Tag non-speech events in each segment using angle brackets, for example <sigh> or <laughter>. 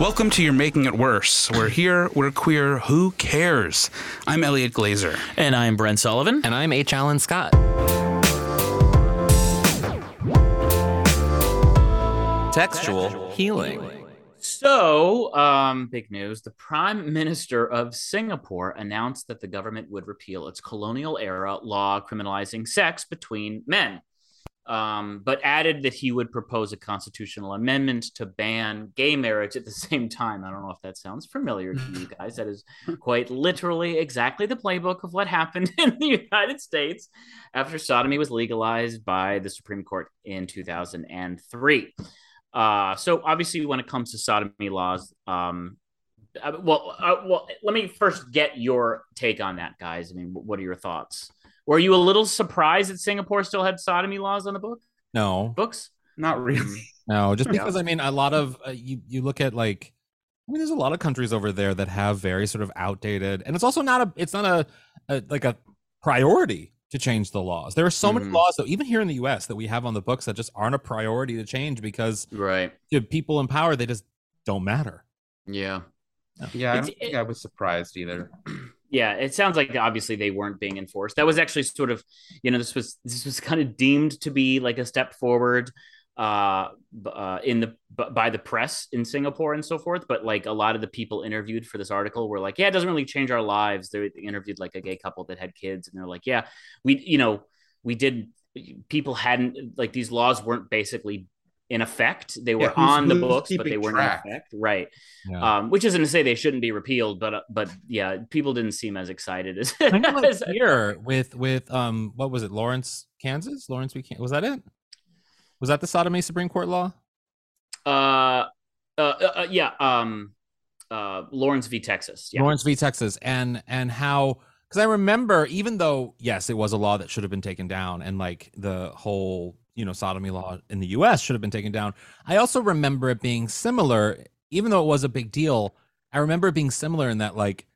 Welcome to You're Making It Worse. We're here, we're queer, who cares? I'm Elliot Glazer. And I'm Brent Sullivan. And I'm H. Alan Scott. Textual healing. So, um, big news. The Prime Minister of Singapore announced that the government would repeal its colonial era law criminalizing sex between men um, but added that he would propose a constitutional amendment to ban gay marriage at the <laughs> same time. I don't know if that sounds familiar to you guys. That is <laughs> quite literally exactly the playbook of what happened <laughs> in the United States after sodomy was legalized by the Supreme Court in 2003. Uh, so, obviously, when it comes to sodomy laws, um, uh, well, uh, well, let me first get your take on that, guys. I mean, what are your thoughts? Were you a little surprised that Singapore still had sodomy laws on the book? No books. Not really. No, just <laughs> because I mean, a lot of uh, you you look at like, I mean, there's a lot of countries over there that have very sort of outdated, and it's also not a it's not a, a like a priority to change the laws. There are so mm-hmm. many laws, though, even here in the U.S. that we have on the books that just aren't a priority to change because right to people in power they just don't matter. Yeah, yeah, I don't think I was surprised either. <clears throat> yeah it sounds like obviously they weren't being enforced. That was actually sort of you know this was this was kind of deemed to be like a step forward uh, uh in the by the press in Singapore and so forth. But like a lot of the people interviewed for this article were like yeah it doesn't really change our lives. They interviewed like a gay couple that had kids and they're like yeah we you know we did people hadn't like these laws weren't basically in effect. They were yeah, on the books, but they weren't in effect. Right. Yeah. Um, which isn't to say they shouldn't be repealed, but uh, but yeah, people didn't seem as excited as, <laughs> as here with with um what was it, Lawrence, Kansas? Lawrence we was that it? Was that the sodomy Supreme Court law? Uh, uh, uh yeah. Um, uh, Lawrence v. Texas. Yeah. Lawrence v. Texas, and and how because I remember even though yes, it was a law that should have been taken down, and like the whole you know sodomy law in the US should have been taken down. I also remember it being similar even though it was a big deal. I remember it being similar in that like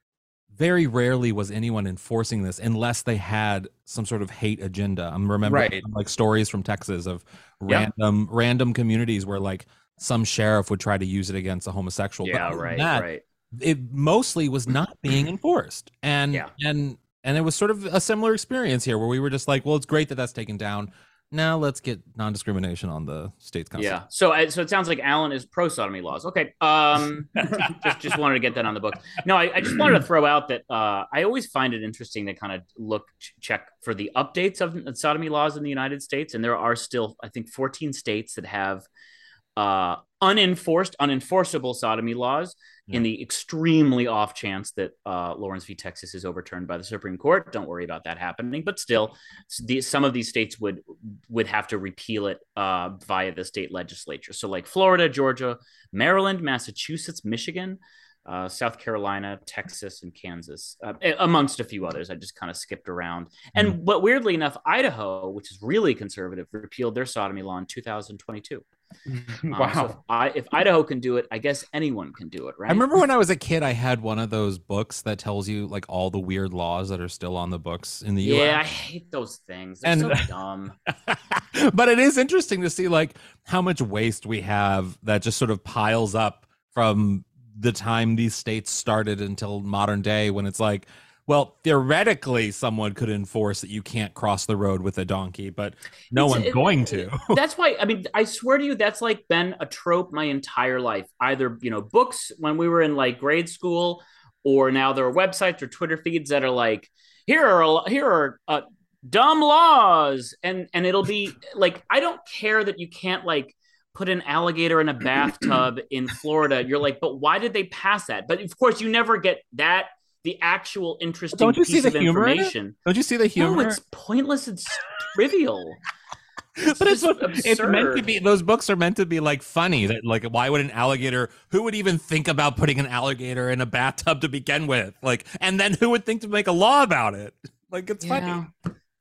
very rarely was anyone enforcing this unless they had some sort of hate agenda. I'm remembering right. like stories from Texas of random yep. random communities where like some sheriff would try to use it against a homosexual. Yeah, right, that, right. It mostly was not being enforced, and yeah. and and it was sort of a similar experience here where we were just like, well, it's great that that's taken down now let's get non-discrimination on the state's. Yeah. So, so it sounds like Alan is pro sodomy laws. Okay. Um, <laughs> just just wanted to get that on the book. No, I, I just wanted to throw out that uh, I always find it interesting to kind of look check for the updates of sodomy laws in the United States, and there are still I think 14 states that have uh, unenforced, unenforceable sodomy laws in the extremely off chance that uh, Lawrence v. Texas is overturned by the Supreme Court. Don't worry about that happening, but still, the, some of these states would would have to repeal it uh, via the state legislature. So, like Florida, Georgia, Maryland, Massachusetts, Michigan. Uh, South Carolina, Texas, and Kansas, uh, amongst a few others. I just kind of skipped around. And mm but weirdly enough, Idaho, which is really conservative, repealed their sodomy law in 2022. wow. <laughs> Um, so if, I, if Idaho can do it, I guess anyone can do it, right? I remember when I <laughs> was a kid, I had one of those books that tells you like all the weird laws that are still on the books in the yeah, US. Yeah, I hate those things. They're and, so <laughs> dumb. but it is interesting to see like how much waste we have that just sort of piles up from the time these states started until modern day when it's like well theoretically someone could enforce that you can't cross the road with a donkey but no It's- one's it- going to that's why I mean I swear to you that's like been a trope my entire life. Either you know books when we were in like grade school, or now there are websites or Twitter feeds that are like here are a, here are uh, dumb laws, and and it'll be like I don't care that you can't like put an alligator in a bathtub <clears throat> in Florida. You're like, but why did they pass that? But of course you never get that the actual interesting Don't you see the of humor in information. don't you see the humor No, it's pointless. It's trivial. <laughs> but it's, what- it's meant to be those books are meant to be like funny that like why would an alligator who would even think about putting an alligator in a bathtub to begin with like and then who would think to make a law about it like it's funny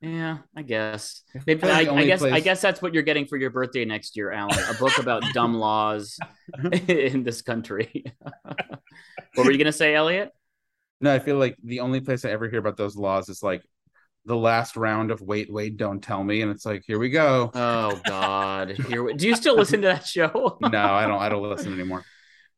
Yeah. I guess. Maybe, I, I guess I guess that's what you're getting for your birthday next year, Alan. A book about <laughs> dumb laws <laughs> in this country. <laughs> what were you gonna say, Elliot? No, I feel like the only place I ever hear about those laws is like the last round of Wait, Wait, Don't Tell Me, and it's like, here we go. Oh God! Here, we- do you still listen to that show? no, I don't. I don't listen anymore.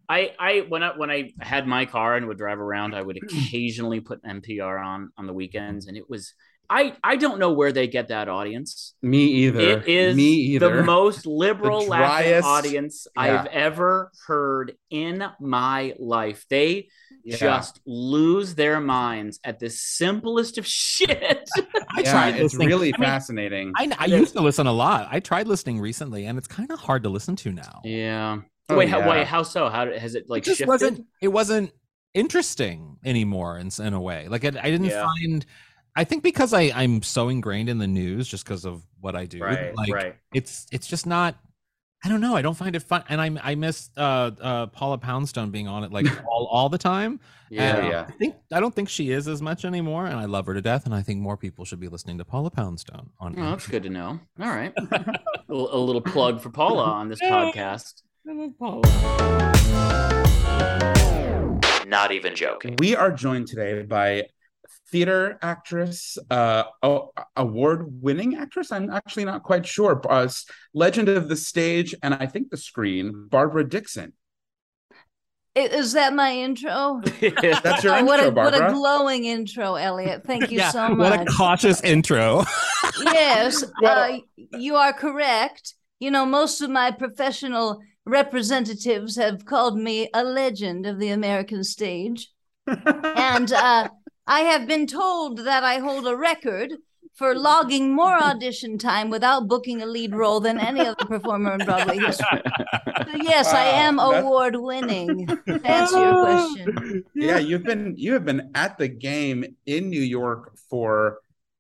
I, I when I when I had my car and would drive around, I would occasionally put NPR on on the weekends, and it was I I don't know where they get that audience. Me either. It is Me either. the most liberal The laughing driest- audience I've ever heard in my life. They Yeah. just lose their minds at the simplest of shit. <laughs> i yeah, tried it's listening- really I mean, fascinating. I, I used to listen a lot i tried listening recently and it's kind of hard to listen to now yeah. Oh, wait, how, wait, how so? How has it like it just shifted? wasn't it wasn't interesting anymore in, in a way like it, i didn't Yeah. find i think because i i'm so ingrained in the news just because of what i do right, like right. it's it's just not i don't know i don't find it fun and i i miss uh uh paula poundstone being on it like <laughs> all, all the time Yeah, And yeah. i think i don't think she is as much anymore and i love her to death and i think more people should be listening to paula poundstone on Oh, that's good to know. All right. <laughs> a, little- a little plug for Paula on this <laughs> podcast. Paula, Not even joking. We are joined today by theater actress, uh, oh, award-winning actress. I'm actually not quite sure. Uh, legend of the stage and I think the screen, Barbara Dixon. Is that my intro? <laughs> That's your <laughs> Oh, intro, what a Barbara. what a glowing intro, Elliot. Thank you <laughs> yeah so much. what a cautious intro yes, Well- uh, you are correct. You know, most of my professional representatives have called me a legend of the American stage. and uh, I have been told that I hold a record for logging more audition time without booking a lead role than any other performer in Broadway history. So yes, I am award winning. <laughs> Answer your question. yeah, you've been you have been at the game in New York for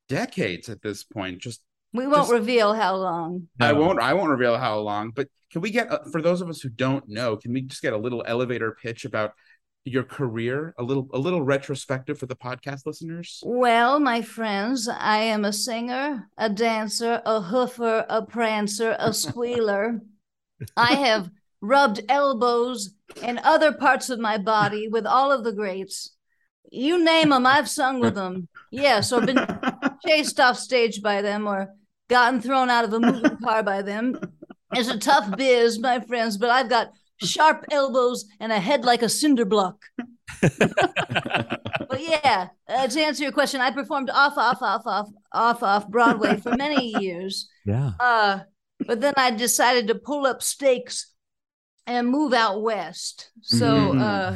decades at this point. Just We won't Just- reveal how long. I won't I won't reveal how long, but can we get uh, for those of us who don't know, can we just get a little elevator pitch about your career, a little a little retrospective for the podcast listeners? Well, my friends, I am a singer, a dancer, a hoofer, a prancer, a squealer. <laughs> I have rubbed elbows and other parts of my body with all of the greats. You name them, I've sung with them. Yes, or been <laughs> chased off stage by them or gotten thrown out of a moving car by them. It's a tough biz, my friends, but I've got sharp elbows and a head like a cinder block. <laughs> But yeah, uh, to answer your question, I performed off, off, off, off, off, off Broadway for many <laughs> years. yeah Uh, but then I decided to pull up stakes and move out west. So Mhm. uh,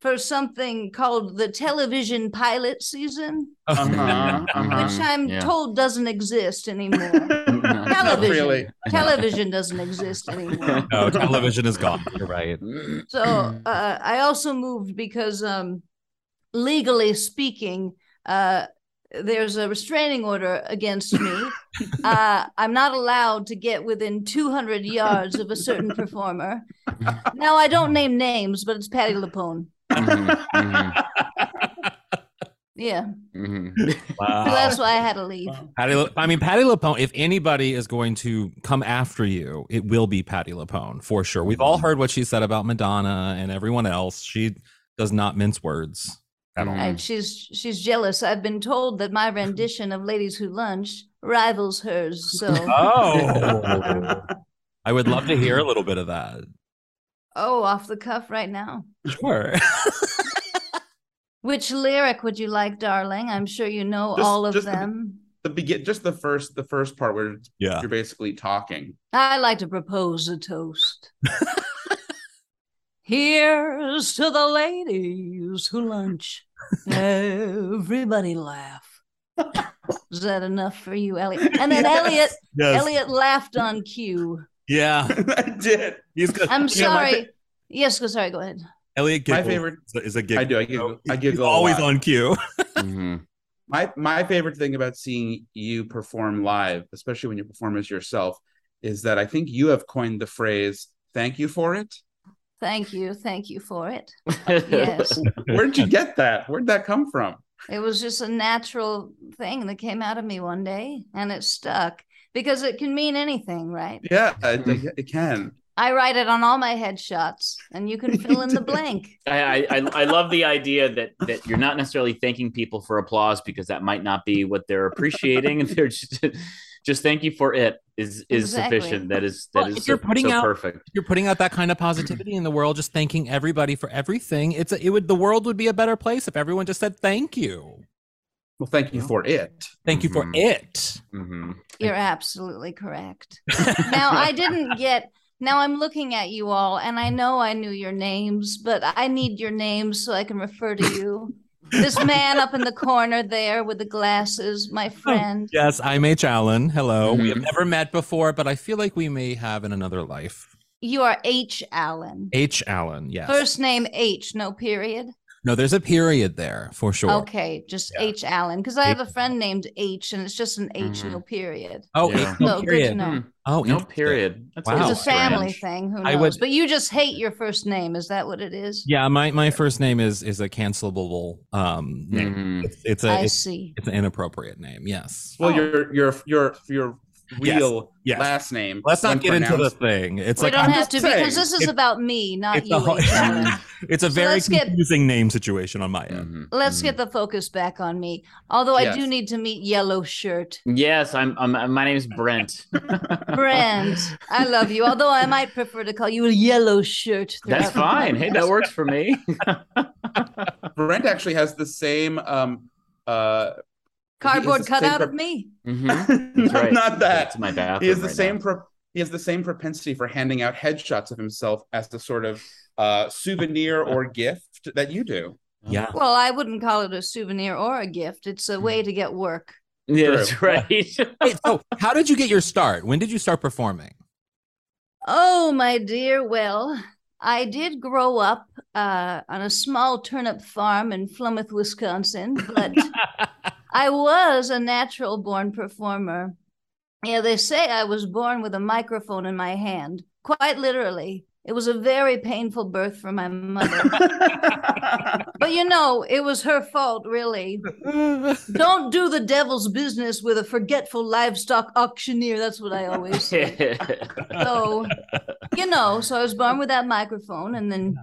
for something called the television pilot season, Uh-huh, uh-huh. which I'm yeah. told doesn't exist anymore. <laughs> Television. really. television doesn't exist anymore. <laughs> no television is gone you're right So uh, I also moved because, um, legally speaking, uh, there's a restraining order against me. <laughs> uh, I'm not allowed to get within 200 yards of a certain performer. Now I don't name names, but it's Patti LuPone. Mhm, mhm, Yeah, mhm. wow so that's why I had to leave. Patty, La- I mean, Patti LuPone. If anybody is going to come after you, it will be Patti LuPone for sure. We've all heard what she said about Madonna and everyone else. She does not mince words at all. And she's she's jealous. I've been told that my rendition of "Ladies Who Lunch" rivals hers. So Oh, <laughs> I would love to hear a little bit of that. Oh, off the cuff right now. <laughs> Sure. <laughs> Which lyric would you like, darling? I'm sure you know Just- all of just the- them. The begin, just the first, the first part where yeah. you're basically talking. I like to propose a toast. <laughs> Here's to the ladies who lunch. Everybody laugh. Is that enough for you, Elliot? And then Yes. Elliot, Yes. Elliot laughed on cue. Yeah. <laughs> I did. He's good. I'm You know, my sorry. yes, go sorry, go ahead. Elliot My favorite- is a- is a giggle. I do. I giggle. I giggle. a always on cue. <laughs> Mhm. My my favorite thing about seeing you perform live, especially when you perform as yourself, is that I think you have coined the phrase "thank you for it." Thank you. Thank you for it. <laughs> Yes. Where'd you get that? Where'd that come from? It was just a natural thing that came out of me one day and it stuck because it can mean anything, right? Yeah, it, mm-hmm. it- it can. I write it on all my headshots and you can <laughs> fill in the blank. I, I I- I love the idea that that you're not necessarily thanking people for applause because that might not be what they're appreciating, and <laughs> they're just just thank you for it is is Exactly. sufficient. That is that Well, is if you're so- putting so out- perfect. You're putting out that kind of positivity in the world, just thanking everybody for everything. It's a, it would the world would be a better place if everyone just said thank you. Well, thank you for it. Thank you for Mhm. it. hmm You're absolutely correct. <laughs> Now, I didn't get, now I'm looking at you all and I know I knew your names, but I need your names so I can refer to you. This <laughs> man up in the corner there with the glasses, my friend. Yes, I'm H. Alan. Hello. We have Mhm. never met before, but I feel like we may have in another life. You are H. Alan. H. Alan. Yes. First name H, no period. No, there's a period there for sure. Okay, just Yeah. H. Alan. Because I have a friend named H and it's just an H, Mhm. no period. Oh, Yeah. H, no So good to period. know. Oh, No period. That's Wow. a It's a family strange. thing. Who knows? I would- But you just hate your first name. Is that what it is? Yeah, my, my first name is is a cancelable um name. Mhm. It's, it's a I it's, see. it's an inappropriate name. Yes. Well, Oh. your your your your Yes, real yes. last name. Let's not when get into the thing. It's we like don't I'm have to saying, because this is it- about me, not it's you. a, H. Alan. it's a very let's get- confusing name situation on my end. Mhm. Let's Mhm. get the focus back on me. Although I do need to meet Yellow Shirt. Yes, I'm, I'm. My name is Brent. <laughs> <laughs> Brent, I love you. Although I might prefer to call you a Yellow Shirt. That's fine. Hey, that works for me. <laughs> Brent actually has the same um uh Cardboard he has the same cutout pro- of me. Mm-hmm. <laughs> no, That's right. not that. It's my bathroom. he has the right same pro- he has the same propensity for handing out headshots of himself as the sort of uh souvenir <laughs> or gift that you do. Yeah. Well, I wouldn't call it a souvenir or a gift. It's a way to get work. Yeah, True. that's right. <laughs> Wait, so how did you get your start? When did you start performing? Oh, my dear. Well, I did grow up uh, on a small turnip farm in Plymouth, Wisconsin, but I was a natural born performer. Yeah, they say I was born with a microphone in my hand, quite literally. It was a very painful birth for my mother. <laughs> but you know, it was her fault, really. Don't do the devil's business with a forgetful livestock auctioneer. That's what I always say. <laughs> So, you know, so I was born with that microphone. And then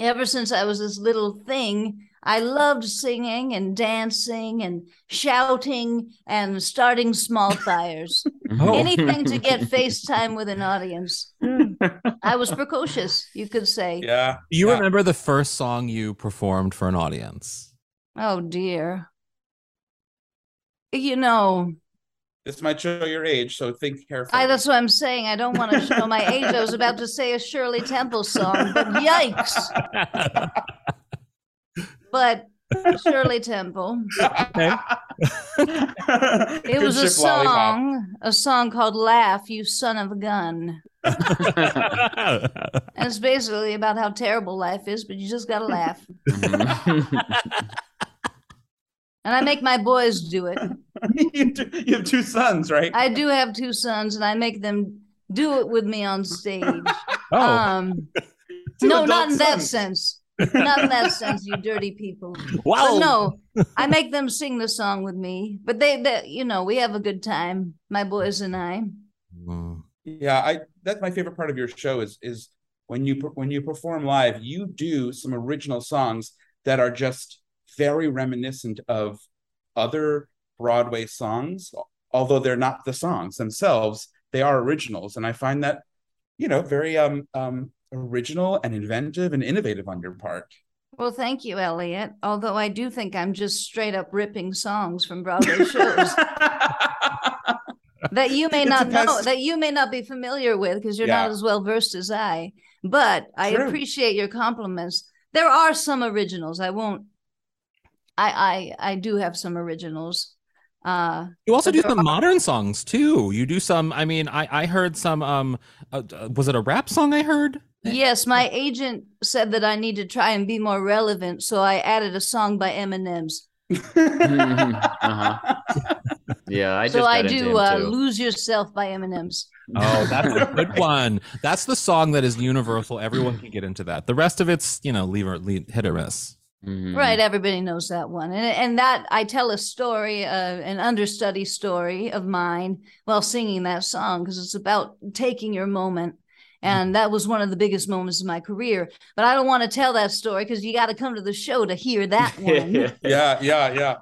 ever since I was this little thing, I loved singing and dancing and shouting and starting small fires. <laughs> Mm-hmm. Oh. Anything to get <laughs> FaceTime with an audience. Mm. I was precocious, you could say. yeah. Do you yeah. remember the first song you performed for an audience? Oh, dear. You know, This might show your age, so think carefully. I, that's what I'm saying. I don't want to show my age. I was about to say a Shirley Temple song, but <laughs> yikes. But Shirley Temple. Okay. It Good was a ship lollipop. song, a song called Laugh, You Son of a Gun. And <laughs> it's basically about how terrible life is, but you just got to laugh. <laughs> And I make my boys do it. you, do- you have two sons, right? I do have two sons, and I make them do it with me on stage. oh, Um, no, not in that sense. Not in that sense, you dirty people. <laughs> wow. But no, I make them sing the song with me. But they, they, you know, we have a good time, my boys and I. Yeah, I that's my favorite part of your show is is when you when you perform live, you do some original songs that are just very reminiscent of other Broadway songs, although they're not the songs themselves, they are originals, and I find that you know very um um original and inventive and innovative on your part. Well, thank you, Elliot. Although I do think I'm just straight up ripping songs from Broadway shows that you may It not know, that you may not be familiar with because you're Yeah. not as well versed as I. But I True. appreciate your compliments. There are some originals. I won't. I I I do have some originals. Uh, You also do some are- modern songs too. You do some. I mean, I I heard some. Um, uh, uh, was it a rap song? I heard. Yes, my agent said that I need to try and be more relevant, so I added a song by Eminem's. uh-huh. <laughs> Yeah, I just so I do uh, "Lose Yourself" by Eminem's. Oh, that's a good <laughs> one. That's the song that is universal. Everyone can get into that. The rest of it's you know leave or leave, hit or miss. Mhm. Right, everybody knows that one, and and that I tell a story, uh, an understudy story of mine while singing that song because it's about taking your moment, and that was one of the biggest moments of my career. But I don't want to tell that story because you got to come to the show to hear <laughs> that one. yeah, yeah, yeah.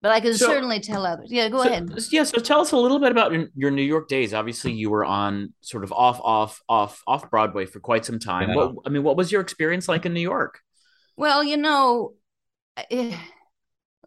but I can So- certainly tell others. Yeah, go So- ahead. Yeah, so tell us a little bit about your, your New York days. Obviously, you were on sort of off, off, off, off Broadway for quite some time. Yeah. What I mean, what was your experience like in New York? Well, you know, eh,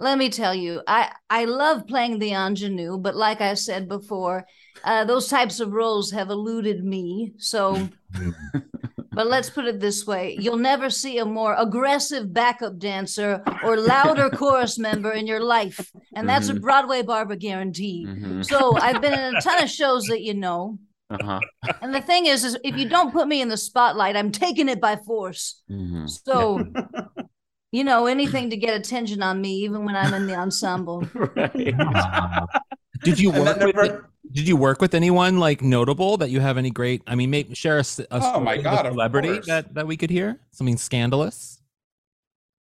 let me tell you, I I love playing the ingenue, but like I said before, uh, those types of roles have eluded me. So, <laughs> but let's put it this way: you'll never see a more aggressive backup dancer or louder <laughs> chorus member in your life, and that's a Mhm. Broadway Barbara guarantee. Mhm. So I've been in a ton of shows that you know. Uh-huh. And the thing is, is if you don't put me in the spotlight, I'm taking it by force. Mhm. So, <laughs> you know, anything to get attention on me, even when I'm in the ensemble. <laughs> Right. Did you work then with? never- Did you work with anyone like notable that you have any great? I mean, maybe share a, s- a Oh my story a God, celebrity that that we could hear. Something scandalous.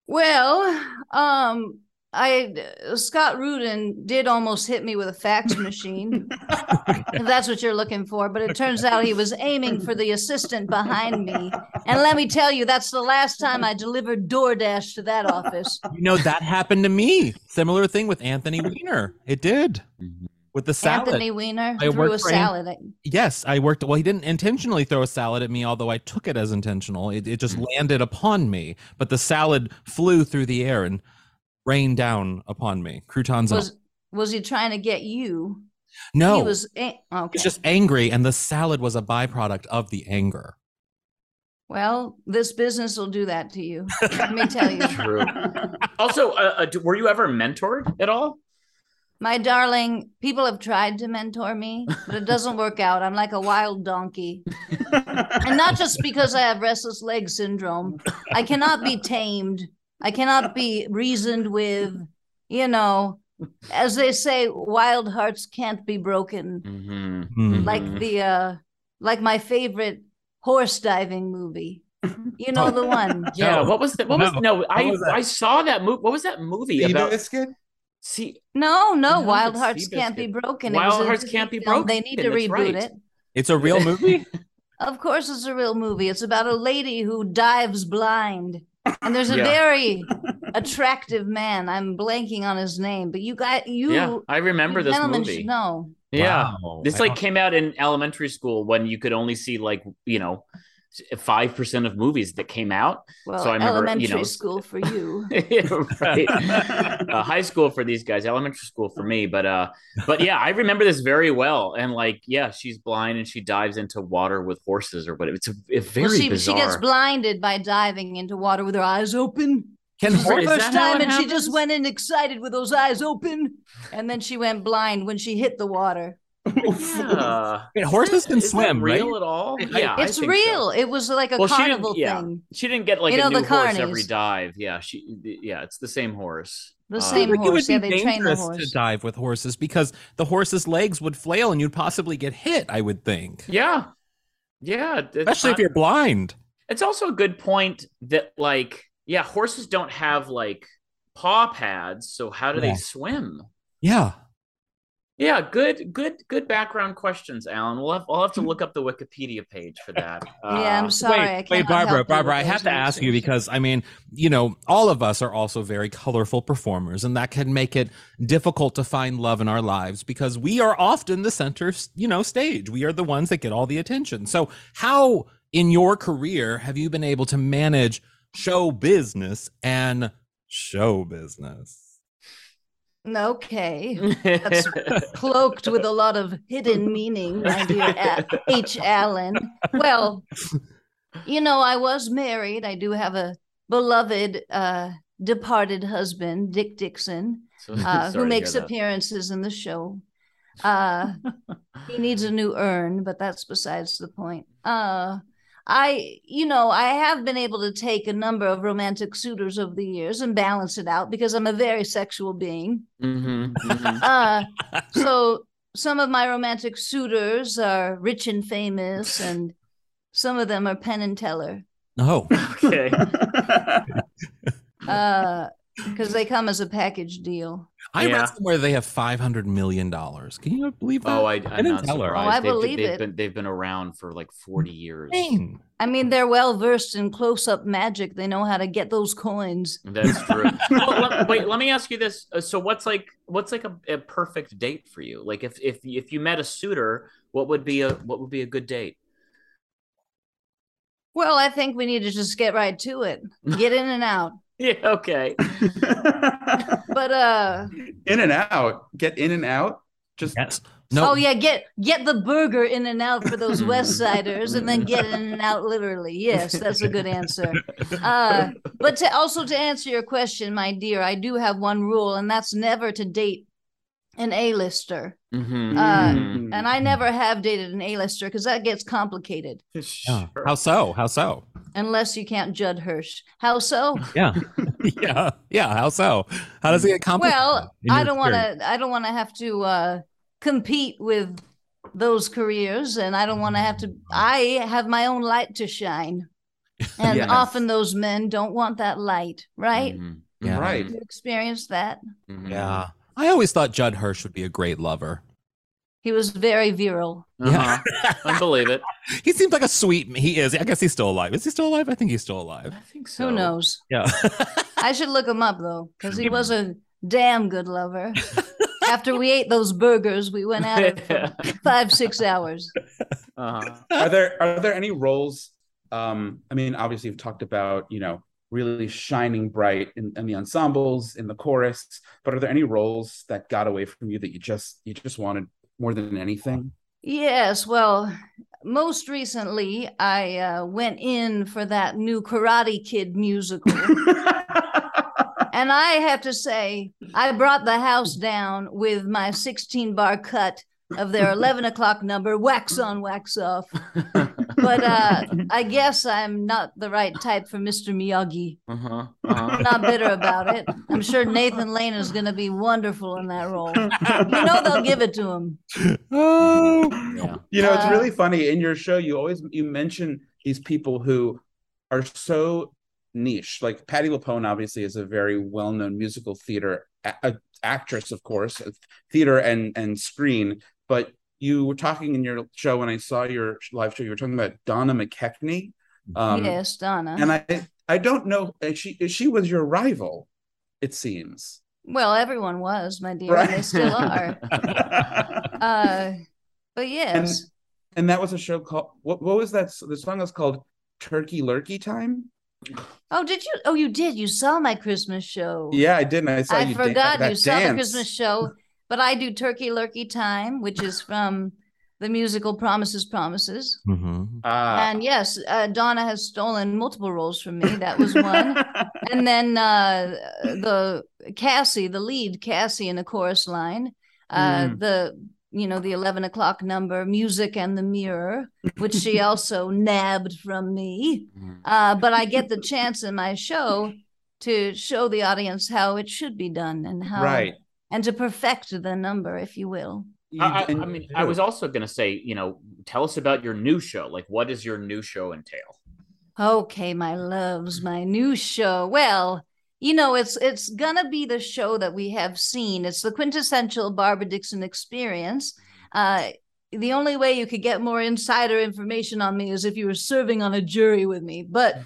Well, um, I Scott Rudin did almost hit me with a fax <laughs> machine. if that's what you're looking for, but it turns out he was aiming for the assistant behind me. And let me tell you, that's the last time I delivered DoorDash to that office. You know that happened to me. Similar thing with Anthony <laughs> Weiner. It did Mhm. with the salad. Anthony Weiner I threw a worked for him. salad at Yes, I worked. Well, he didn't intentionally throw a salad at me, although I took it as intentional. It, it just landed upon me, but the salad flew through the air and rained down upon me. Croutons. and all. was was he trying to get you? no, He was a- okay. He's just angry, and the salad was a byproduct of the anger. Well, this business will do that to you. Let me tell you. <laughs> True. Also, uh, uh, were you ever mentored at all? My darling, people have tried to mentor me, but it doesn't <laughs> work out. I'm like a wild donkey. And not just because I have restless leg syndrome. I cannot be tamed. I cannot be reasoned with, you know, as they say, wild hearts can't be broken. Mm-hmm. Hmm. Like the uh like my favorite horse diving movie. You know the one. <laughs> Yeah. No. What was that? What was No. no? I was? I saw that movie. What was that movie Sea about? biscuit? See, No, no, No, Wild it's Hearts Can't Be Broken. Wild was Hearts Can't Be film. They need to Broken, that's reboot right. it. It's a real movie. <laughs> Of course, it's a real movie. It's about a lady who dives blind, and there's a Yeah. very <laughs> attractive man. I'm blanking on his name, but you got you. yeah, I remember you this gentlemen movie. should know. Yeah. Wow. This I like came out in elementary school when you could only see like you know five percent of movies that came out. Well, So I remember, you elementary know, school for you. <laughs> right. uh, high school for these guys, elementary school for me. But uh, but yeah, I remember this very well. And like, yeah, she's blind and she dives into water with horses or whatever. It's a, a very well, she, bizarre. she gets blinded by diving into water with her eyes open. Can This the first time, it and she just went in excited with those eyes open, and then she went blind when she hit the water. Yeah. <laughs> Wait, horses can Is swim, real right? at all? Yeah, It's think so. real. It was like a Well, she didn't- carnival yeah. thing. She didn't get like You a know, new the horse every dive. Yeah, she. Yeah, it's the same horse. The Uh, same Like, it would horse. be Yeah, they train the horse. to dive with horses because the horse's legs would flail and you'd possibly get hit. I would think, Yeah, yeah. it's especially if you're blind. It's also a good point that like yeah, horses don't have like paw pads, so how do Yeah. they swim? Yeah. Yeah, good, good, good background questions, Alan. We'll have I'll have to look up the Wikipedia page for that. <laughs> yeah, I'm Uh, sorry. I wait, cannot wait, Barbara, help Barbara, I have to ask you because I mean, you know, all of us are also very colorful performers, and that can make it difficult to find love in our lives because we are often the center, you know, stage. We are the ones that get all the attention. So, how in your career have you been able to manage show business and show business? Okay. That's <laughs> cloaked with a lot of hidden meaning, my dear H. Alan. Well, you know, I was married. I do have a beloved uh, departed husband, Dick Dixon, uh, <laughs> who makes appearances in the show. Uh, he needs a new urn, but that's besides the point. Uh, I, you know, I have been able to take a number of romantic suitors over the years and balance it out because I'm a very sexual being. Mhm, mhm. Uh, <laughs> so some of my romantic suitors are rich and famous, and some of them are Penn and Teller. Oh, <laughs> okay. <laughs> Uh, because they come as a package deal. I Yeah. read somewhere they have five hundred million dollars. Can you believe that? Oh, I, Penn I'm and not Teller. surprised. Oh, I They've- believe they've it. Been, they've been around for like 40 years. Insane. I mean, they're well versed in close-up magic. They know how to get those coins. That's true. <laughs> well, let, wait, let me ask you this. Uh, So, what's like what's like a, a perfect date for you? Like, if if if you met a suitor, what would be a what would be a good date? Well, I think we need to just get right to it. Get in and out. <laughs> Yeah. Okay. <laughs> <laughs> But uh in and out. Get in and out. Just Yes. No. oh yeah, get get the burger in and out for those <laughs> West Siders and then get in and out literally. Yes, that's a good answer. Uh but to also to answer your question, my dear, I do have one rule, and that's never to date an A-lister. Mhm, Uh, mhm. And I never have dated an A-lister because that gets complicated. Sure. How so? How so? Unless you count Judd Hirsch. How so? <laughs> Yeah. <laughs> yeah. Yeah. How so? How does it get complicated? Well, I don't want to. I don't want to have to uh, compete with those careers, and I don't want to have to. I have my own light to shine, <laughs> and Yes. often those men don't want that light, right? Mhm, Yeah. right. You experienced that. mhm. Yeah. I always thought Judd Hirsch would be a great lover. He was very virile. Uh-huh. I believe it. <laughs> He seems like a sweet. He is. I guess he's still alive. Is he still alive? I think he's still alive. I think so. Who knows? Yeah. <laughs> I should look him up though, because he was a damn good lover. <laughs> After we ate those burgers, we went at it for five, six hours. Uh-huh. are there are there any roles um i mean obviously you've talked about you know really shining bright in, in the ensembles in the chorus but are there any roles that got away from you that you just you just wanted more than anything Yes, well, most recently I uh, went in for that new Karate Kid musical. <laughs> and I have to say, I brought the house down with my 16 bar cut of their 11 o'clock number, wax on, wax off. <laughs> But uh, <laughs> I guess I'm not the right type for Mr. Miyagi. Uh-huh. I'm Uh-huh. not bitter about it. I'm sure Nathan Lane is going to be wonderful in that role. You know, they'll give it to him. oh. Yeah. you know it's Uh, really funny in your show you always you mention these people who are so niche like patti lupone obviously is a very well-known musical theater a- a- actress of course theater and and screen but you were talking in your show when i saw your live show you were talking about donna mckechnie um yes, Donna. and i i don't know she she was your rival it seems Well, everyone was, my dear, and they still are. <laughs> Uh, but yes, and that was a show called what what was that the song was called turkey lurkey time oh, did you? Oh, you did. You saw my Christmas show. Yeah, I did. And I saw I you. dan- forgot that you saw the. Christmas show. <laughs> But I do Turkey Lurkey Time, which is from the musical Promises, Promises. Mhm. Ah. And yes, uh, Donna has stolen multiple roles from me. That was one. <laughs> and then uh, the Cassie, the lead Cassie in the chorus line, uh, Mm. the you know the eleven o'clock number, music and the mirror, which she <laughs> also nabbed from me. Mhm. Uh, but I get the chance in my show to show the audience how it should be done and how right. And to perfect the number, if you will. I, I, I mean, I was also going to say, you know, tell us about your new show. Like, what does your new show entail? Okay, my loves, my new show. Well, you know, it's it's gonna be the show that we have seen. It's the quintessential Barbara Dixon experience. Uh, the only way you could get more insider information on me is if you were serving on a jury with me. But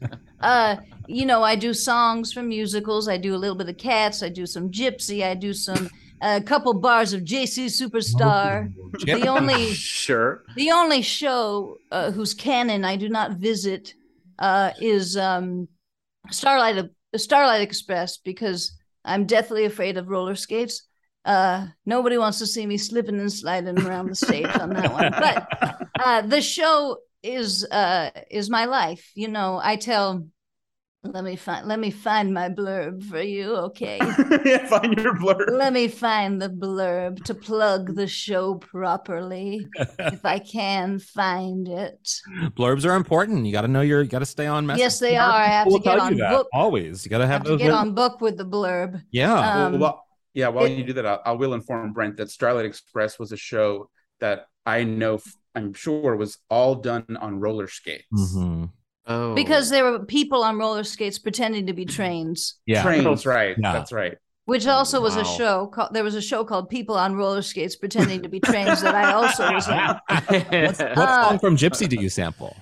<laughs> uh, you know, I do songs from musicals. I do a little bit of Cats. I do some Gypsy. I do some a couple bars of JC Superstar. The only <laughs> Sure. the only show uh, whose canon I do not visit uh, is um, Starlight Starlight Express because I'm deathly afraid of roller skates. Uh, nobody wants to see me slipping and sliding around the stage on that one. But uh, the show is uh, is my life. You know, I tell. Let me find. Let me find my blurb for you. Okay. <laughs> yeah, find your blur. Let me find the blurb to plug the show properly, if I can find it. Blurbs are important. You got to know your. You got to stay on. Message. Yes, they are. I have to get on that, book. always. You got to I have have to get written- on book with the blurb. Yeah. Um, well, well, yeah, while it- you do that, I, I will inform Brent that Starlight Express was a show that I know, I'm sure, was all done on roller skates. Mhm. Oh. Because there were people on roller skates pretending to be trains, Yeah. Trains, right? Yeah. That's right. which also was a show. Called, there was a show called People on Roller Skates Pretending to Be Trains that I also was in. <laughs> What <laughs> Uh, song from Gypsy do you sample?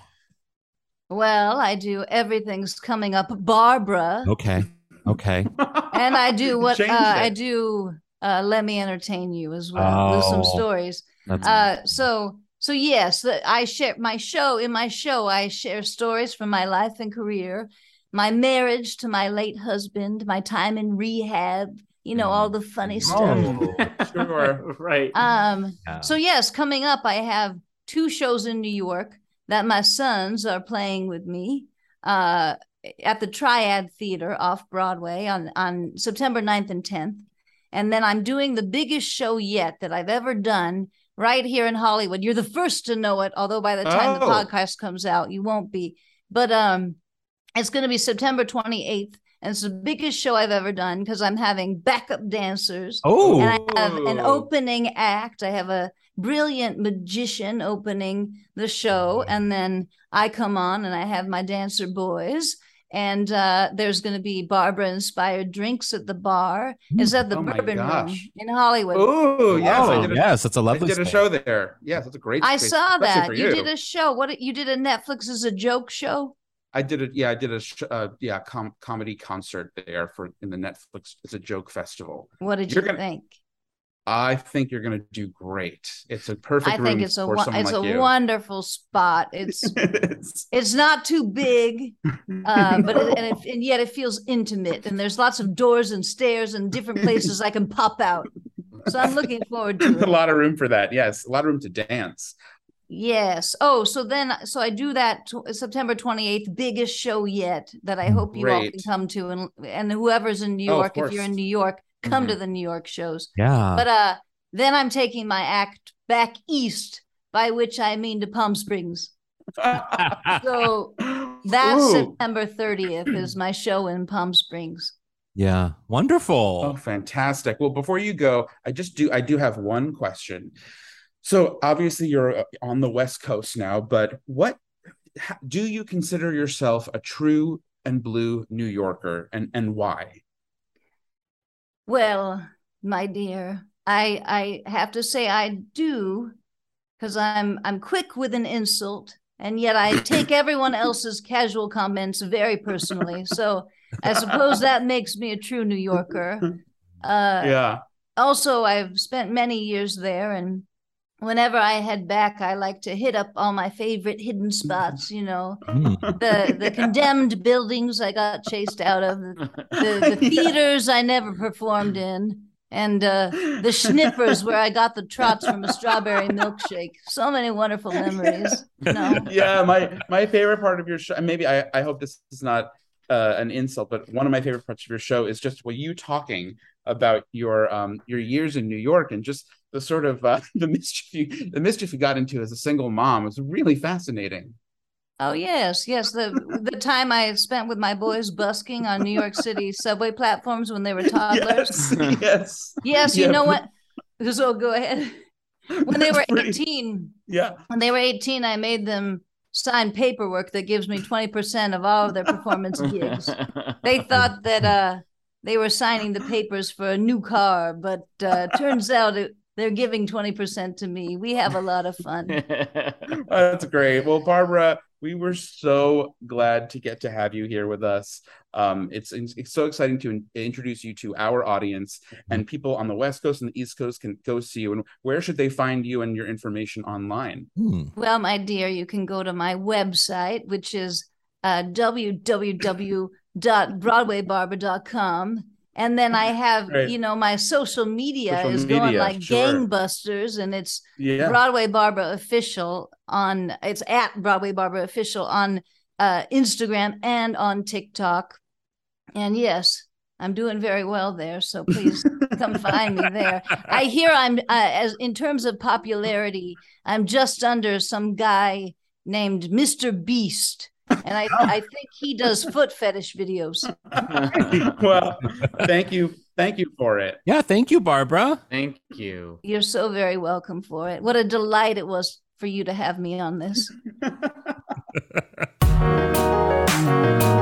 Well, I do Everything's Coming Up, Barbara, Okay. Okay. <laughs> and I do what uh, I do. Uh, Let me entertain you as well with some Oh. stories. Uh, so so yes, I share my show. In my show, I share stories from my life and career, my marriage to my late husband, my time in rehab. You know all the funny stuff. Oh. Sure. <laughs> right. Um. Yeah. So yes, coming up, I have two shows in New York that my sons are playing with me. Uh, at the Triad Theater off Broadway on on September 9th and 10th. And then I'm doing the biggest show yet that I've ever done right here in Hollywood. You're the first to know it, although by the time the Oh. podcast comes out, you won't be. But um it's going to be September 28th and it's the biggest show I've ever done because I'm having backup dancers Oh. and I have an opening act. I have a brilliant magician opening the show, and then I come on and I have my dancer boys. And uh, there's going to be Barbara inspired drinks at the bar. Is that the Oh my Bourbon Room in Hollywood? Oh, yes. I oh, did a, yes, it's a I lovely. did a show there. Yes, that's a great I space, saw that for you. did a show. What you did a Netflix as a joke show? I did it. Yeah, I did a sh- uh, yeah com- comedy concert there for in the Netflix. It's a joke festival. What did You're you gonna- think? I think you're gonna do great. It's a perfect. I think it's a it's like a you. wonderful spot. It's <laughs> It's- it's not too big, uh, but it, and, it, <laughs> and yet it feels intimate. And there's lots of doors and stairs and different places I can pop out. So I'm looking forward to <laughs> a lot of room for that. Yes, a lot of room to dance. Yes. Oh, so then so I do that tw- September 28th, biggest show yet that I hope you all can come to, and and whoever's in New Oh, York, if you're in New York, come Mhm. to the New York shows. Yeah. But uh, then I'm taking my act back east, by which I mean to Palm Springs. <laughs> So That's Ooh. September 30th is my show in Palm Springs. yeah. Wonderful. Oh, fantastic. Well, before you go, I just do I do have one question. So obviously you're uh, on the West Coast now, but what do you consider yourself a true and blue New Yorker and and why? Well, my dear, I I have to say I do because I'm I'm quick with an insult and yet I take <laughs> everyone else's casual comments very personally. So I suppose that makes me a true New Yorker. <laughs> Uh yeah. also I've spent many years there and whenever I head back I like to hit up all my favorite hidden spots, you know, Mm. the the <laughs> condemned buildings I got chased out of, the, the, <laughs> the Yeah. theaters I never performed in, and uh, the Schnipper's where I got the trots from a strawberry milkshake. So many wonderful <laughs> memories. No, yeah, my my favorite part of your show, maybe I, I hope this is not uh, an insult, but one of my favorite parts of your show is just well, you talking about your um your years in New York and just the sort of uh, <laughs> the mischief you the mischief you got into as a single mom was really fascinating. oh yes, yes. The the time I spent with my boys busking on New York City subway platforms when they were toddlers. <laughs> yes, yes, <laughs> Yes, you Yeah, know what? So go ahead. When they were pretty- 18, Yeah. when they were 18, I made them sign paperwork that gives me 20% of all of their performance gigs. They thought that uh, they were signing the papers for a new car, but uh, turns out it, they're giving 20% to me. We have a lot of fun. <laughs> That's great. Well, Barbara, we were so glad to get to have you here with us. Um, it's, it's so exciting to in- introduce you to our audience and people on the West Coast and the East Coast can go see you. And where should they find you and your information online? Hmm. Well, my dear, you can go to my website, which is uh, www.broadwaybarber.com. And then I have, Right. you know, my social media Social is going like sure. gangbusters, and it's Yeah. Broadway Barbara official on it's at Broadway Barbara official on uh, Instagram and on TikTok. And yes, I'm doing very well there, so please come find me there. I hear I'm uh, as in terms of popularity, I'm just under some guy named Mr. Beast. And I, I think he does <laughs> foot fetish videos. <laughs> well, thank you. Thank you for it. Yeah, thank you, Barbara. Thank you. You're so very welcome for it. What a delight it was for you to have me on this. <laughs>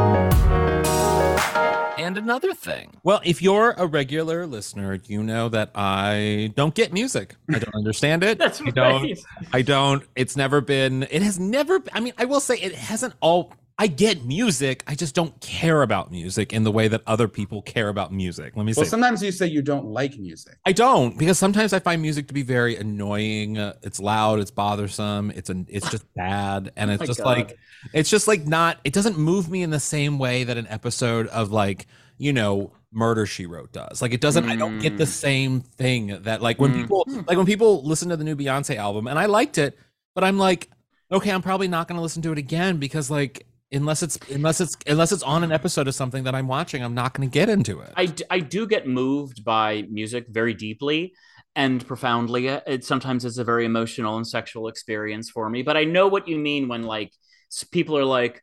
And another thing. Well, if you're a regular listener, you know that I don't get music. I don't understand it. <laughs> That's I don't. I don't. It's never been. It has never. I mean, I will say it hasn't all. I get music. I just don't care about music in the way that other people care about music. Let me Well, sometimes you say you don't like music. I don't because sometimes I find music to be very annoying. Uh, it's loud, it's bothersome, it's an it's just <laughs> bad, and it's my just God. like it's just like not. It doesn't move me in the same way that an episode of like you know Murder She Wrote does. Like it doesn't. I don't get the Mm. same thing that like when Mm. people like when people listen to the new Beyonce album, and I liked it, but I'm like, okay, I'm probably not going to listen to it again because like. Unless it's unless it's unless it's on an episode of something that I'm watching, I'm not going to get into it. I, I do get moved by music very deeply and profoundly. Uh, it sometimes is a very emotional and sexual experience for me. But I know what you mean when like people are like,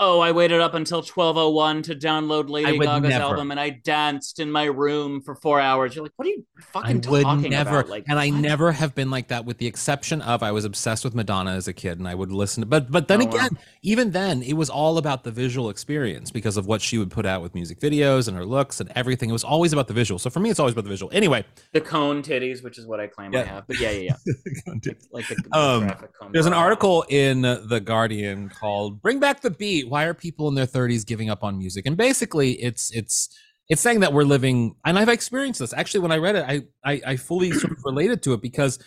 "Oh, I waited up until twelve oh one to download Lady Gaga's never. album, and I danced in my room for four hours." You're like, "What are you fucking I would talking never, about?" Like, and I never have been like that, with the exception of I was obsessed with Madonna as a kid, and I would listen. To, but but then Oh, wow. again, even then, it was all about the visual experience because of what she would put out with music videos and her looks and everything. It was always about the visual. So for me, it's always about the visual. Anyway, the cone titties, which is what I claim I have. But yeah, yeah, yeah. <laughs> like the, the Um, graphic cone There's an article in the Guardian called "Bring Back the Beat: Why Are People in Their 30s Giving Up on Music?" And basically, it's it's it's saying that we're living, and I've experienced this. Actually, when I read it, I I, I fully sort of related to it because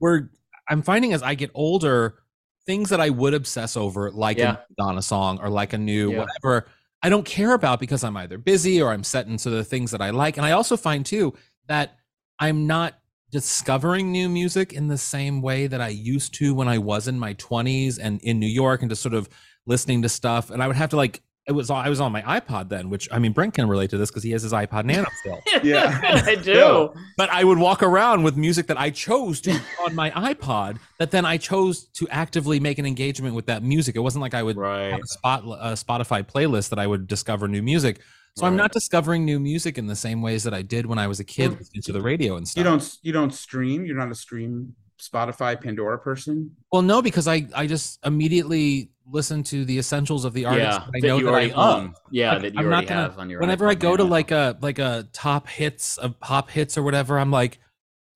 we're I'm finding as I get older, things that I would obsess over, like Yeah. a Madonna song or like a new Yeah. whatever, I don't care about because I'm either busy or I'm set into the things that I like. And I also find too that I'm not discovering new music in the same way that I used to when I was in my 20s and in New York and just sort of listening to stuff. And I would have to like it was I was on my iPod then, which I mean Brent can relate to this because he has his iPod Nano still. <laughs> Yeah. <laughs> I do. But I would walk around with music that I chose to on my iPod that then I chose to actively make an engagement with that music. It wasn't like I would Right. have a spot a Spotify playlist that I would discover new music. So I'm not discovering new music in the same ways that I did when I was a kid hmm. listening to the radio and stuff. You don't you don't stream. You're not a stream Spotify Pandora person. Well, no, because I I just immediately listen to the essentials of the artist Yeah, that I know you that already I own. Yeah, Like, that you I'm already gonna- have on your. Own whenever I go to like a like a top hits of pop hits or whatever, I'm like,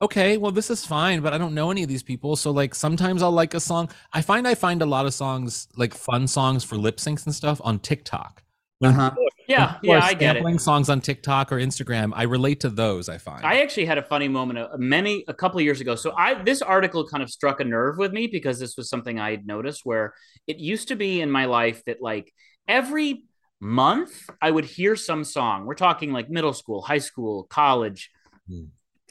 okay, well this is fine, but I don't know any of these people. So like sometimes I'll like a song. I find I find a lot of songs like fun songs for lip syncs and stuff on TikTok. When Uh-huh. yeah, people yeah, are I get it. sampling songs on TikTok or Instagram, I relate to those. I find. I actually had a funny moment a, many a couple of years ago. So I this article kind of struck a nerve with me because this was something I had noticed where it used to be in my life that like every month I would hear some song. We're talking like middle school, high school, college. Hmm.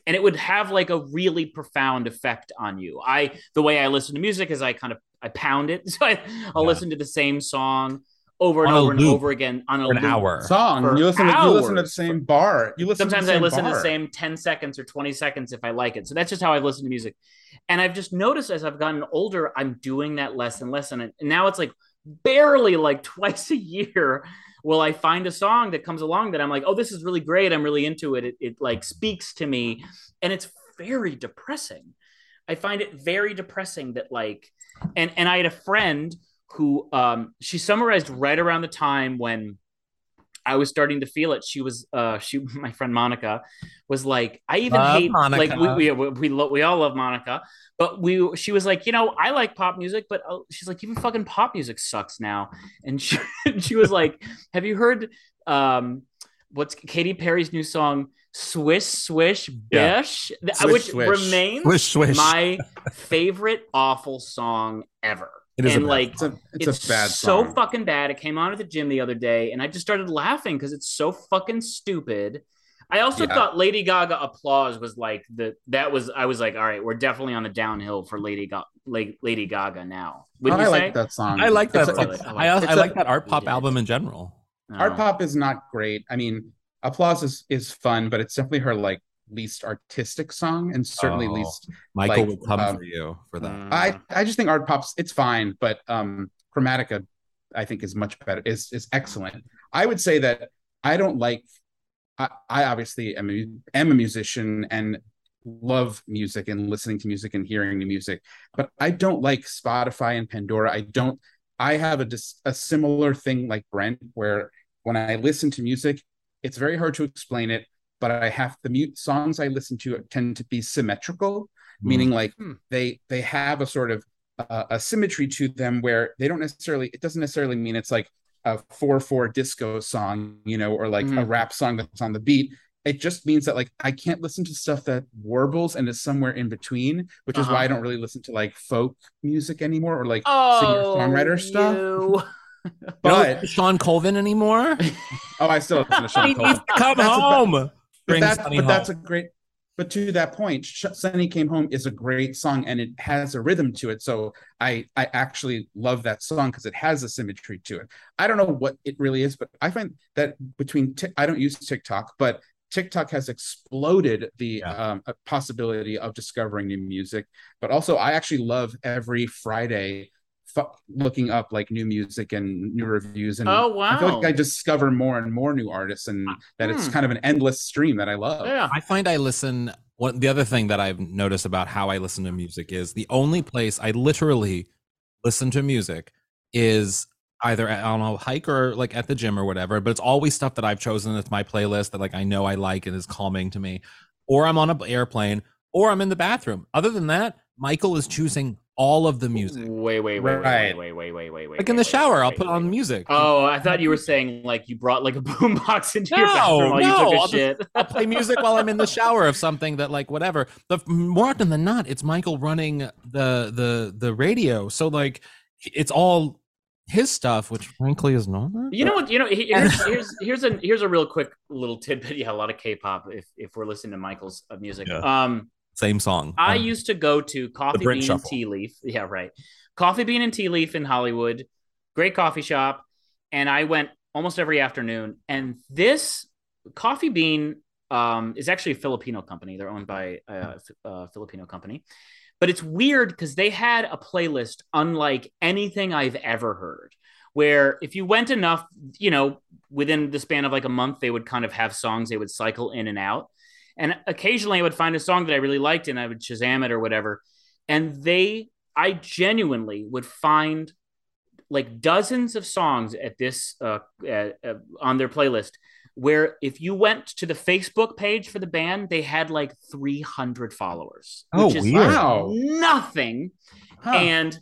And it would have like a really profound effect on you. I the way I listen to music is I kind of I pound it. <laughs> So I, I'll Yeah. listen to the same song over and On a over and over again on a an loop. hour. Song. You listen. To, you listen to the hours. same bar. You listen. Sometimes to the I same listen to the same 10 seconds or 20 seconds if I like it. So that's just how I've listened to music. And I've just noticed as I've gotten older, I'm doing that less and less. And, and now it's like barely like <laughs> twice a year will I find a song that comes along that I'm like, oh, this is really great. I'm really into it. It, it like speaks to me. And it's very depressing. I find it very depressing that like, and, and I had a friend who um, she summarized right around the time when I was starting to feel it. She was, uh, she, <laughs> my friend Monica, was like, I even Love hate, Monica. like we we we, we, lo- we all love Monica, but we, she was like, you know, I like pop music, but uh, she's like, even fucking pop music sucks now. And she, <laughs> she was like, have you heard, um, what's Katy Perry's new song, Swish Swish Bish, Th- Swish, which swish. remains Swish, swish. my favorite awful song ever. It is a and bad like It's a it's, it's a bad so song. fucking bad. It came on at the gym the other day, and I just started laughing because it's so fucking stupid. I also Yeah. thought Lady Gaga applause was like the that was I was like, all right, we're definitely on the downhill for Lady Ga- Lady Gaga now. Would I you like say? that song. I like that. It's a- song. really- I like I, also. I like a- that Artpop album in general. Oh. Artpop is not great. I mean, applause is is fun, but it's definitely her like least artistic song, and certainly Oh. least. Michael Like, would come um, for you for that. Mm. I I just think Artpop's it's fine, but um, Chromatica, I think is much better. is is excellent. I would say that I don't like. I, I obviously am a, am a musician and love music and listening to music and hearing the music, but I don't like Spotify and Pandora. I don't. I have a dis, a similar thing like Brent, where when I listen to music, it's very hard to explain it. But I have the mute songs I listen to tend to be symmetrical, meaning like Hmm. they they have a sort of uh, a symmetry to them where they don't necessarily. It doesn't necessarily mean it's like a four four disco song, you know, or like a Mhm. rap song that's on the beat. It just means that like I can't listen to stuff that warbles and is somewhere in between, which is Uh-huh. why I don't really listen to like folk music anymore or like oh, singer songwriter stuff. you. <laughs> But Don't Shawn Colvin anymore? <laughs> oh, I still listen to Shawn he Colvin. come That's a- home. But, that's, but that's a great. But to that point, "Sunny Came Home" is a great song, and it has a rhythm to it. So I I actually love that song because it has a symmetry to it. I don't know what it really is, but I find that between Tik I don't use TikTok, but TikTok has exploded the Yeah. um, uh, possibility of discovering new music. But also, I actually love every Friday fu- looking up like new music and new reviews and Oh I feel wow. like I discover more and more new artists, and that it's Hmm. kind of an endless stream that I love. yeah. I find I listen. What the other thing that I've noticed about how I listen to music is the only place I literally listen to music is either at- on a hike or like at the gym or whatever. But it's always stuff that I've chosen. It's my playlist that like I know I like and is calming to me. Or I'm on an airplane, or I'm in the bathroom. Other than that, Michael is choosing all of the music. Wait, wait, wait, Right. wait, wait, wait, wait, wait, wait. Like in the shower, wait, I'll put wait, on music. Oh, I thought you were saying like you brought like a <laughs> boombox into your bathroom while you took a I'll just- shit. I'll play music while I'm in the <laughs> shower of something that like whatever. The more often than not, it's Michael running the the the radio. So like it's all his stuff, which frankly is not. that You know what? You know, <laughs> here's here's here's a here's a real quick little tidbit. Yeah, a lot of K-pop. If if we're listening to Michael's uh, music, Yeah. um, same song. I Um, used to go to Coffee Bean Shuffle. Tea Leaf. Yeah, right. Coffee Bean and Tea Leaf in Hollywood. Great coffee shop. And I went almost every afternoon. And this Coffee Bean um, is actually a Filipino company. They're owned by a, a Filipino company. But it's weird because they had a playlist unlike anything I've ever heard. Where if you went enough, you know, within the span of like a month, they would kind of have songs they would cycle in and out. And occasionally I would find a song that I really liked and I would Shazam it or whatever. And they, I genuinely would find like dozens of songs at this, uh, uh, uh, on their playlist where if you went to the Facebook page for the band, they had like 300 followers, Oh, which is weird. Wow. nothing. Huh. And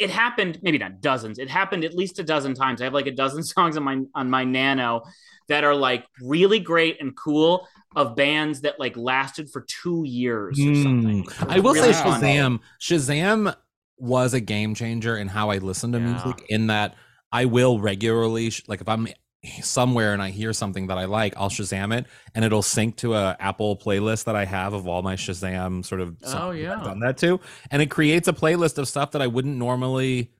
it happened, maybe not dozens. It happened at least a dozen times. I have like a dozen <laughs> songs on my on my Nano that are like really great and cool of bands that like lasted for two years or something. Mm. It I will really say fun. Shazam. Shazam was a game changer in how I listen to Yeah. music. In that I will regularly, like if I'm somewhere and I hear something that I like, I'll Shazam it, and it'll sync to a Apple playlist that I have of all my Shazam sort of. Oh, songs that yeah. I've done that too, and it creates a playlist of stuff that I wouldn't normally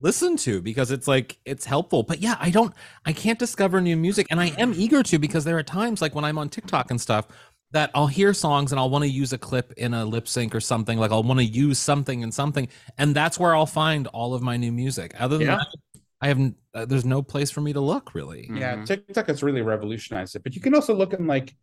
listen to because it's like it's helpful but yeah i don't i can't discover new music and i am eager to because there are times like when i'm on tiktok and stuff that i'll hear songs and i'll want to use a clip in a lip sync or something like i'll want to use something in something and that's where i'll find all of my new music other than Yeah. that i haven't uh, there's no place for me to look really Yeah, Mhm. TikTok has really revolutionized it. But you can also look in like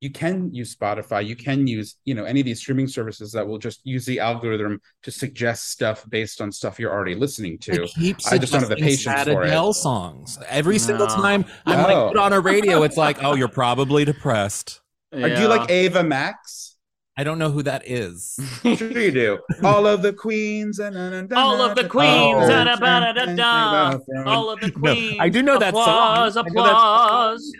you can use Spotify, you can use, you know, any of these streaming services that will just use the algorithm to suggest stuff based on stuff you're already listening to. It keeps I just don't have the patience for it. Adele songs every single No. time. I'm Oh. like put on a radio. It's like, oh, you're probably depressed. <laughs> Or do you like Ava Max? I don't know who that is. <laughs> Sure you do. All of the queens and All of the queens, Oh. all of the queens. I do know that song. applause, I know that song. Applause.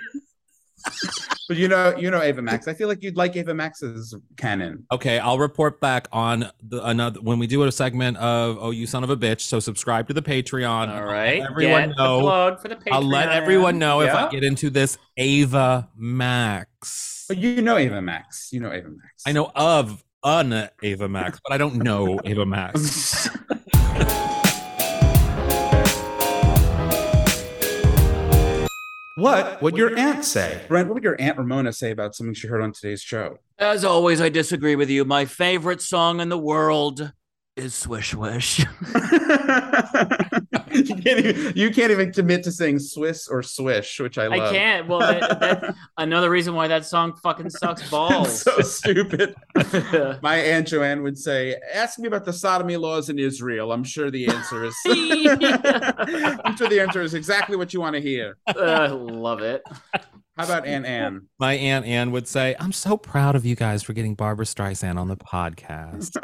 But you know, you know Ava Max. I feel like you'd like Ava Max's canon. Okay, I'll report back on the another when we do a segment of "Oh, you son of a bitch." So subscribe to the Patreon. All right. I'll everyone Get know. The plug for the Patreon. I'll let everyone know if I get into this Ava Max. But you know Ava Max. You know Ava Max. I know of an Ava Max, but I don't know <laughs> Ava Max. What would your aunt say? Brent, what would your aunt Ramona say about something she heard on today's show? As always, I disagree with you. My favorite song in the world is Swish Wish. <laughs> <laughs> <laughs> you, can't even, you can't even commit to saying Swiss or Swish, which I I love. can't. Well, that, that, <laughs> another reason why that song fucking sucks <laughs> balls. so stupid. My aunt Joanne would say, "Ask me about the sodomy laws in Israel." I'm sure the answer is. I'm sure the answer is exactly what you want to hear. uh, love it. How about Aunt Anne? My aunt Anne would say, "I'm so proud of you guys for getting Barbara Streisand on the podcast,"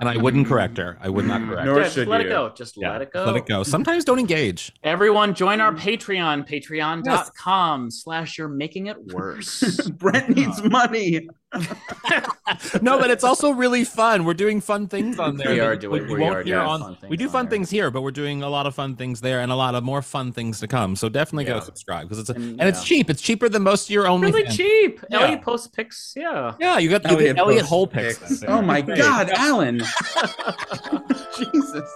and I wouldn't correct her. I would not correct. Nor her. Just should let you. it go. Just Yeah, let it go. Let it go. Sometimes don't engage. Everyone join our Patreon, patreon.com slash you're making it worse. <laughs> Brent needs uh-huh. money. <laughs> no, but it's also really fun. We're doing fun things on there. We are doing. We, we are doing on, we do fun things here, but we're doing a lot of fun things there, and a lot of more fun things to come. So definitely yeah. go subscribe because it's a, and, and yeah. it's cheap. It's cheaper than most of your only. Really fans. cheap. Yeah. Elliot posts pics. Yeah. Yeah, you got the Elliot, Elliot whole pics. Oh my God, Alan. <laughs> <laughs> Jesus.